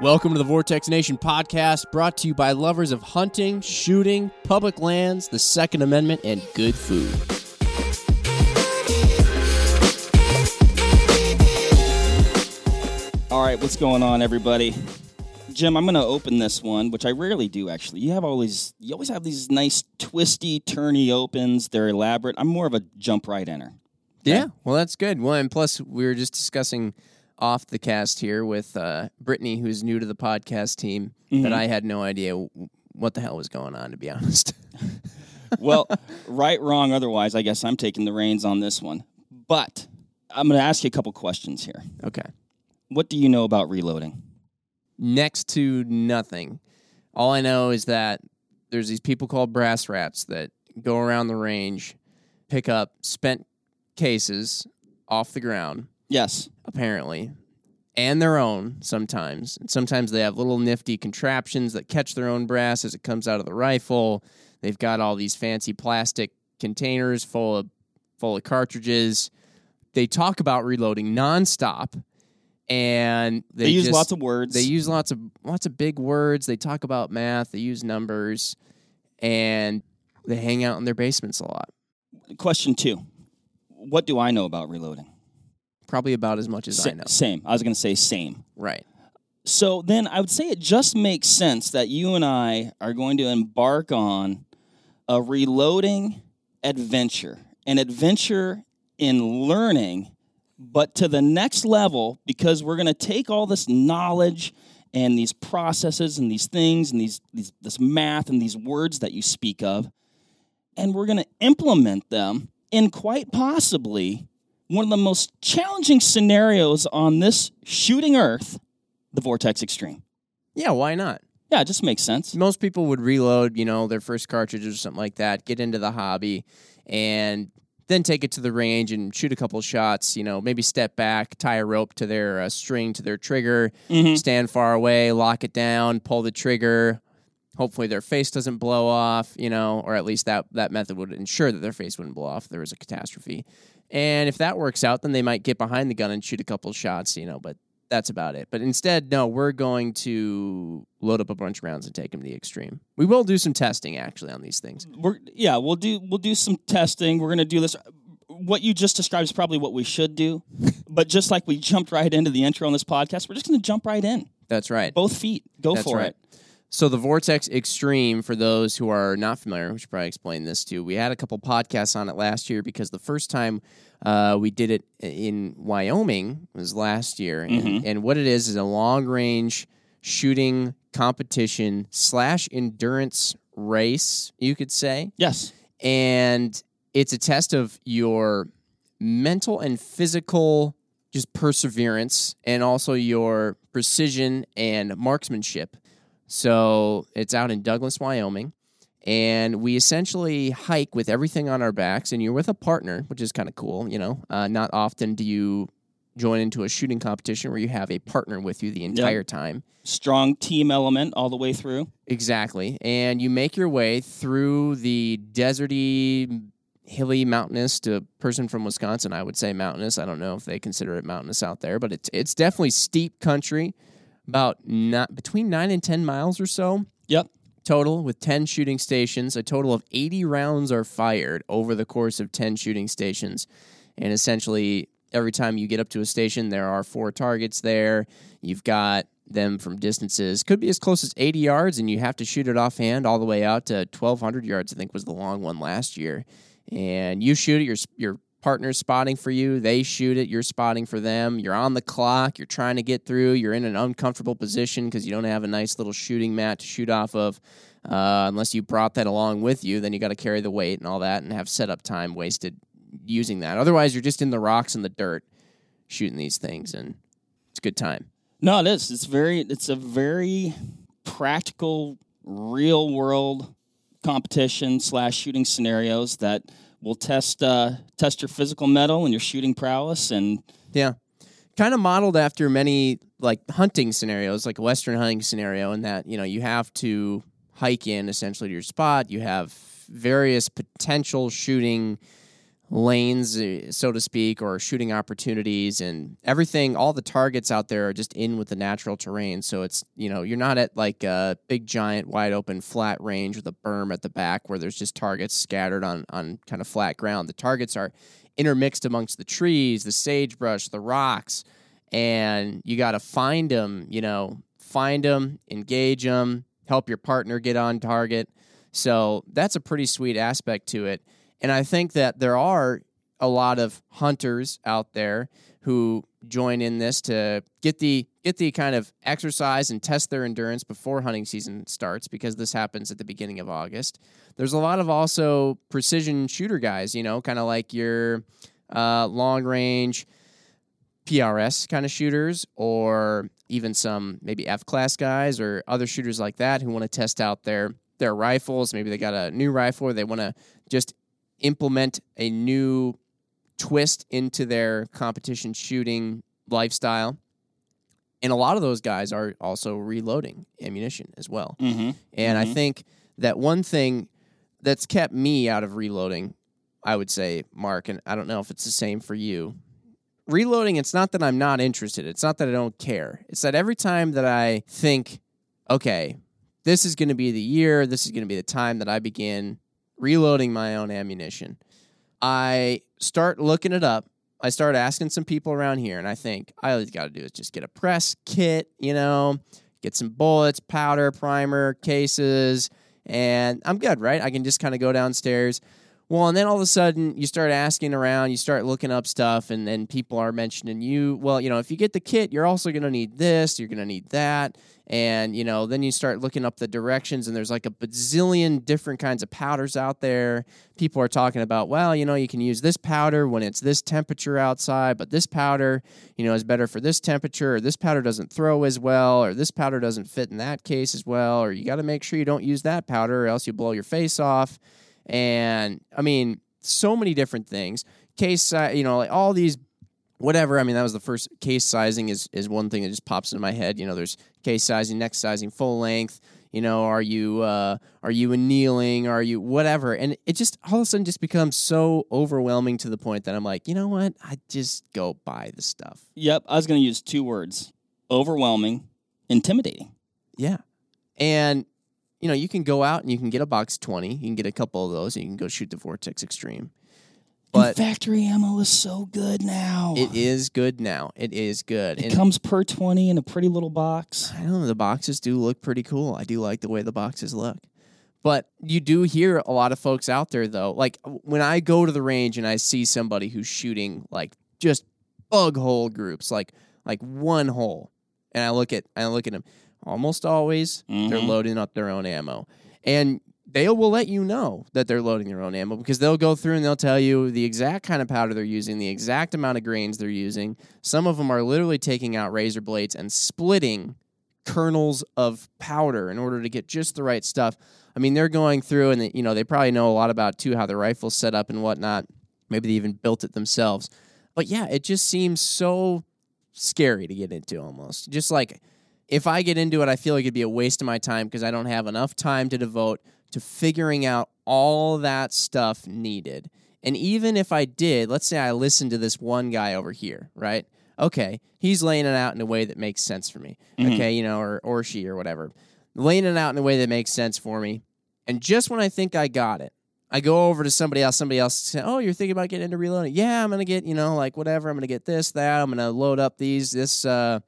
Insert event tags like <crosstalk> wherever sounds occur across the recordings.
Welcome to the Vortex Nation podcast, brought to you by lovers of hunting, shooting, public lands, the Second Amendment, and good food. All right, what's going on, everybody? Jim, I'm going to open this one, which I rarely do actually. You have all these, you always have these nice twisty, turny opens. They're elaborate. I'm more of a jump right enter. Yeah, well, that's good. Well, and plus, we were just discussing off the cast here with uh, Brittany, who's new to the podcast team, that I had no idea w- what the hell was going on, to be honest. <laughs> Well, right, wrong, otherwise, I guess I'm taking the reins on this one. But I'm going to ask you a couple questions here. okay. What do you know about reloading? Next to nothing. All I know is that there's these people called brass rats that go around the range, pick up spent cases off the ground, Yes. apparently, and their own sometimes. And sometimes they have little nifty contraptions that catch their own brass as it comes out of the rifle. They've got all these fancy plastic containers full of full of cartridges. They talk about reloading nonstop, and they, They, use just- lots of words. They use lots of lots of big words. They talk about math. They use numbers, and they hang out in their basements a lot. Question two What do I know about reloading? Probably about as much as Sa- I know. Same. I was going to say same. Right. So then I would say it just makes sense that you and I are going to embark on a reloading adventure, an adventure in learning, but to the next level because we're going to take all this knowledge and these processes and these things and these, these this math and these words that you speak of and we're going to implement them in quite possibly one of the most challenging scenarios on this shooting earth the Vortex Extreme. Yeah. Why not? Yeah, it just makes sense. most people would reload, you know, their first cartridge or something like that, get into the hobby, and then take it to the range and shoot a couple shots. You know, maybe step back, tie a rope to their uh, string to their trigger, stand far away, lock it down, pull the trigger. Hopefully, their face doesn't blow off. You know, or at least that that method would ensure that their face wouldn't blow off if there was a catastrophe. And if that works out, then they might get behind the gun and shoot a couple shots. You know, but that's about it. But instead, no, we're going to load up a bunch of rounds and take them to the extreme. We will do some testing actually on these things. We're yeah, we'll do we'll do some testing. We're gonna do this. What you just described is probably what we should do, <laughs> but just like we jumped right into the intro on this podcast, we're just gonna jump right in. That's right. Both feet, go That's for right. it. So the Vortex Extreme, for those who are not familiar, we should probably explain this too. We had a couple podcasts on it last year because the first time uh, we did it in Wyoming was last year, and, and what it is is a long range shooting competition slash endurance race, you could say, Yes, and it's a test of your mental and physical just perseverance and also your precision and marksmanship. So it's out in Douglas, Wyoming. And we essentially hike with everything on our backs, and you're with a partner, which is kind of cool. You know, uh, not often do you join into a shooting competition where you have a partner with you the entire time. strong team element all the way through. Exactly. And you make your way through the deserty, hilly, mountainous to a person from Wisconsin, I would say mountainous. I don't know if they consider it mountainous out there, but it's it's definitely steep country, about not between nine and ten miles or so Yep. total with 10 shooting stations. A total of 80 rounds are fired over the course of 10 shooting stations. And essentially, every time you get up to a station, there are four targets there. You've got them from distances, could be as close as 80 yards, and you have to shoot it offhand all the way out to 1,200 yards, I think was the long one last year. And you shoot it, your, your partner's spotting for you, they shoot it, you're spotting for them. You're on the clock, you're trying to get through, you're in an uncomfortable position because you don't have a nice little shooting mat to shoot off of. Uh, unless you brought that along with you, then you got to carry the weight and all that and have setup time wasted using that. Otherwise, you're just in the rocks and the dirt shooting these things, and it's a good time. No, it is. It's very. It's a very practical, real world competition slash shooting scenarios that will test uh, test your physical mettle and your shooting prowess. And Yeah. Kind of modeled after many like hunting scenarios, like a Western hunting scenario, in that, you know, you have to hike in essentially to your spot. You have various potential shooting lanes, uh, so to speak, or shooting opportunities, and everything. All the targets out there are just in with the natural terrain. So it's you know you're not at like a big giant wide open flat range with a berm at the back where there's just targets scattered on on kind of flat ground. The targets are intermixed amongst the trees, the sagebrush, the rocks, and you got to find them. You know, find them, engage them, help your partner get on target. So that's a pretty sweet aspect to it. And I think that there are a lot of hunters out there who join in this to get the get the kind of exercise and test their endurance before hunting season starts because this happens at the beginning of August. There's a lot of also precision shooter guys, you know, kind of like your uh, long range PRS kind of shooters or even some maybe F class guys or other shooters like that who want to test out their their rifles. Maybe they got a new rifle or they want to just implement a new twist into their competition shooting lifestyle. And a lot of those guys are also reloading ammunition as well. Mm-hmm. And I Mhm. think that one thing that's kept me out of reloading, I would say, Mark, and I don't know if it's the same for you. Reloading, it's not that I'm not interested. It's not that I don't care. It's that every time that I think, okay, this is going to be the year, this is going to be the time that I begin reloading my own ammunition, I start looking it up. I start asking some people around here, and I think all I got to do is just get a press kit, you know, get some bullets, powder, primer, cases, and I'm good, right? I can just kind of go downstairs. Well, and then all of a sudden you start asking around, you start looking up stuff, and then people are mentioning you. Well, you know, if you get the kit, you're also going to need this, you're going to need that. And, you know, then you start looking up the directions, and there's like a bazillion different kinds of powders out there. People are talking about, well, you know, you can use this powder when it's this temperature outside, but this powder, you know, is better for this temperature, or this powder doesn't throw as well, or this powder doesn't fit in that case as well, or you got to make sure you don't use that powder, or else you blow your face off. And I mean, so many different things. Case, you know, like all these whatever. I mean, that was the first case sizing is is one thing that just pops into my head. You know, there's case sizing, neck sizing, full length. You know, are you uh, are you annealing? Are you whatever? And it just all of a sudden just becomes so overwhelming to the point that I'm like, you know what? I just go buy the stuff. Yep, I was going to use two words: overwhelming, intimidating. Yeah, and you know, you can go out and you can get a box twenty. You can get a couple of those, and you can go shoot the Vortex Extreme. But But factory ammo is so good now. it is good now. It is good. It And comes per twenty in a pretty little box. I don't know. The boxes do look pretty cool. I do like the way the boxes look. But you do hear a lot of folks out there, though. Like when I go to the range and I see somebody who's shooting like just bug hole groups, like like one hole, and I look at I look at them. Almost always, they're Mhm. loading up their own ammo, and they will let you know that they're loading their own ammo because they'll go through and they'll tell you the exact kind of powder they're using, the exact amount of grains they're using. Some of them are literally taking out razor blades and splitting kernels of powder in order to get just the right stuff. I mean, they're going through and you know they probably know a lot about too how the rifle's set up and whatnot. Maybe they even built it themselves. But yeah, it just seems so scary to get into almost. Just like if I get into it, I feel like it'd be a waste of my time because I don't have enough time to devote to figuring out all that stuff needed. And even if I did, let's say I listened to this one guy over here, right? Okay, he's laying it out in a way that makes sense for me. Mhm. Okay, you know, or or she or whatever. Laying it out in a way that makes sense for me. And just when I think I got it, I go over to somebody else. Somebody else says, "Oh, you're thinking about getting into reloading? Yeah, I'm gonna get, you know, like whatever. I'm gonna get this, that. I'm gonna load up these, this uh,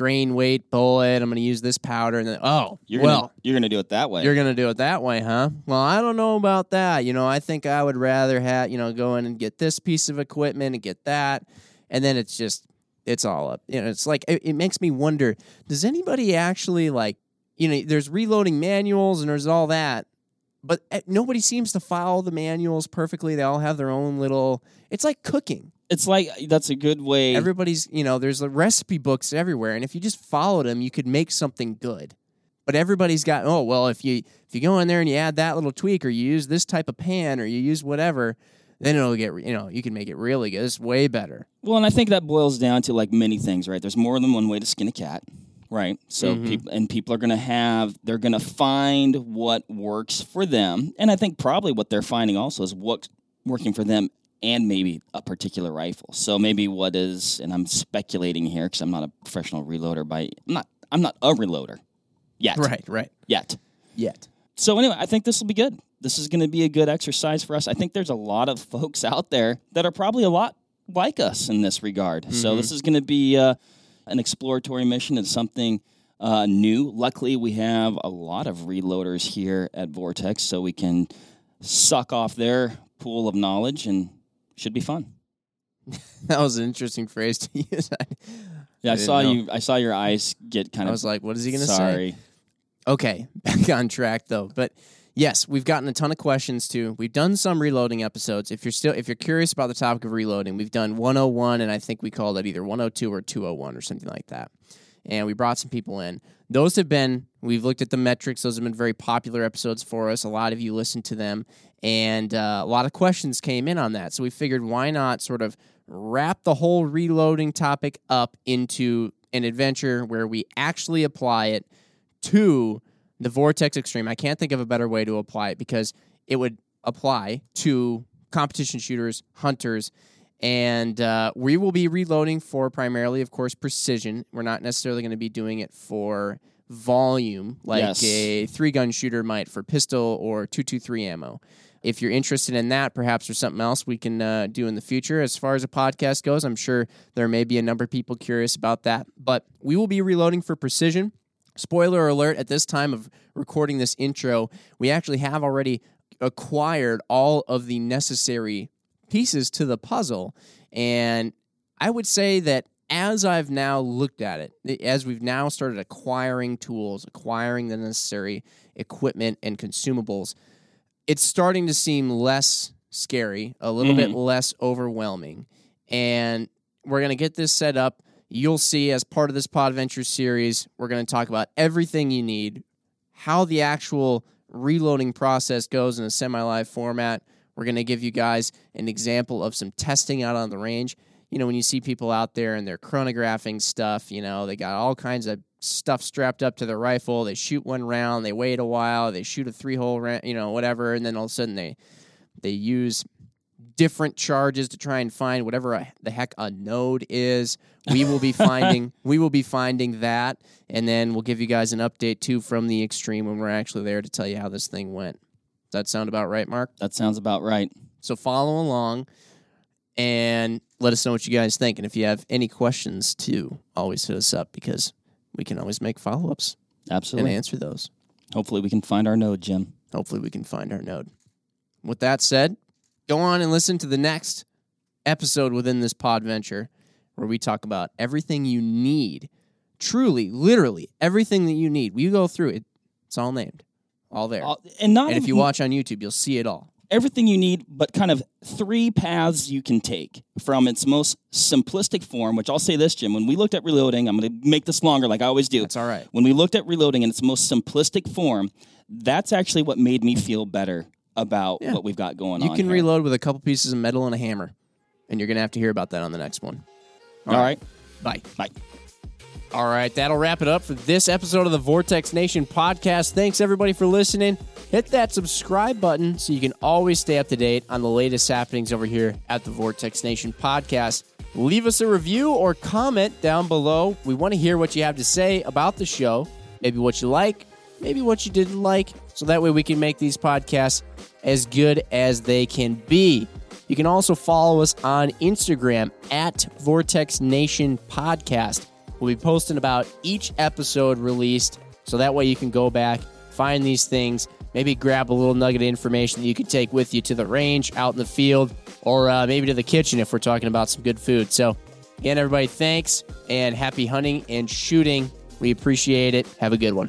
grain weight bullet. I'm gonna use this powder, and then oh, You're well, gonna you're gonna do it that way. you're gonna do it that way, huh? Well, I don't know about that. You know, I think I would rather have, you know, go in and get this piece of equipment and get that, and then it's just, it's all up. You know, it's like it, it makes me wonder: Does anybody actually like, you know, there's reloading manuals and there's all that, but eh, nobody seems to follow the manuals perfectly. They all have their own little. It's like cooking. it's like that's a good way. Everybody's, you know, there's the recipe books everywhere, and if you just followed them, you could make something good. But everybody's got, oh well, if you if you go in there and you add that little tweak, or you use this type of pan, or you use whatever, then it'll get, you know, you can make it really good. It's way better. Well, and I think that boils down to like many things, right? There's more than one way to skin a cat, right? So Mhm. people and people are going to have they're going to find what works for them, and I think probably what they're finding also is what's working for them and maybe a particular rifle. So maybe what is, and I'm speculating here because I'm not a professional reloader. By I'm not, I'm not a reloader yet. Right, right. Yet. Yet. So anyway, I think this will be good. This is going to be a good exercise for us. I think there's a lot of folks out there that are probably a lot like us in this regard. So this is going to be uh, an exploratory mission. It's something uh, new. Luckily, we have a lot of reloaders here at Vortex, so we can suck off their pool of knowledge, and should be fun. <laughs> That was an interesting phrase to <laughs> use. I, Yeah, I, didn't saw know. you. I saw your eyes get kind of. I was like, what is he going to say? sorry. Okay, <laughs> back on track though. But yes, we've gotten a ton of questions too. We've done some reloading episodes. If you're still if you're curious about the topic of reloading, we've done 101 and I think we called it either 102 or 201 or something like that. And we brought some people in. Those have been we've looked at the metrics. Those have been very popular episodes for us. A lot of you listened to them, and uh, a lot of questions came in on that. So we figured why not sort of wrap the whole reloading topic up into an adventure where we actually apply it to the Vortex Extreme. I can't think of a better way to apply it because it would apply to competition shooters, hunters, and uh, we will be reloading for primarily, of course, precision. We're not necessarily going to be doing it for volume like Yes. a three gun shooter might for pistol or 223 ammo. If you're interested in that, perhaps there's something else we can uh, do in the future. As far as a podcast goes, I'm sure there may be a number of people curious about that. But we will be reloading for precision. Spoiler alert, at this time of recording this intro, we actually have already acquired all of the necessary pieces to the puzzle. And I would say that as I've now looked at it, as we've now started acquiring tools, acquiring the necessary equipment and consumables, it's starting to seem less scary, a little bit mm-hmm. less overwhelming. And we're going to get this set up. You'll see as part of this Pod Adventure series, we're going to talk about everything you need, how the actual reloading process goes in a semi live format. We're going to give you guys an example of some testing out on the range. You know, when you see people out there and they're chronographing stuff, you know, they got all kinds of stuff strapped up to their rifle. They shoot one round, they wait a while, they shoot a three hole, round, you know, whatever, and then all of a sudden they they use different charges to try and find whatever a, the heck a node is. We will be finding <laughs> we will be finding that, and then we'll give you guys an update too from the extreme when we're actually there to tell you how this thing went. Does that sound about right, Mark? That sounds about right. So follow along and let us know what you guys think. And if you have any questions too, always hit us up because we can always make follow ups Absolutely. and answer those. Hopefully, we can find our node, Jim. Hopefully, we can find our node. With that said, go on and listen to the next episode within this pod venture where we talk about everything you need. Truly, literally, everything that you need. We go through it. It's all named, all there. Uh, and not and if you watch on YouTube, you'll see it all. everything you need, but kind of three paths you can take from its most simplistic form, which I'll say this, Jim. When we looked at reloading, I'm going to make this longer like I always do. That's all right. When we looked at reloading in its most simplistic form, that's actually what made me feel better about Yeah. what we've got going You on. You can here. reload with a couple pieces of metal and a hammer, and you're going to have to hear about that on the next one. All right. Bye. Bye. All right, that'll wrap it up for this episode of the Vortex Nation podcast. Thanks everybody for listening. Hit that subscribe button so you can always stay up to date on the latest happenings over here at the Vortex Nation podcast. Leave us a review or comment down below. We want to hear what you have to say about the show, maybe what you like, maybe what you didn't like, so that way we can make these podcasts as good as they can be. You can also follow us on Instagram at Vortex Nation Podcast. We'll be posting about each episode released, so that way you can go back, find these things, maybe grab a little nugget of information that you could take with you to the range, out in the field, or uh, maybe to the kitchen if we're talking about some good food. So, again, everybody, thanks and happy hunting and shooting. We appreciate it. Have a good one.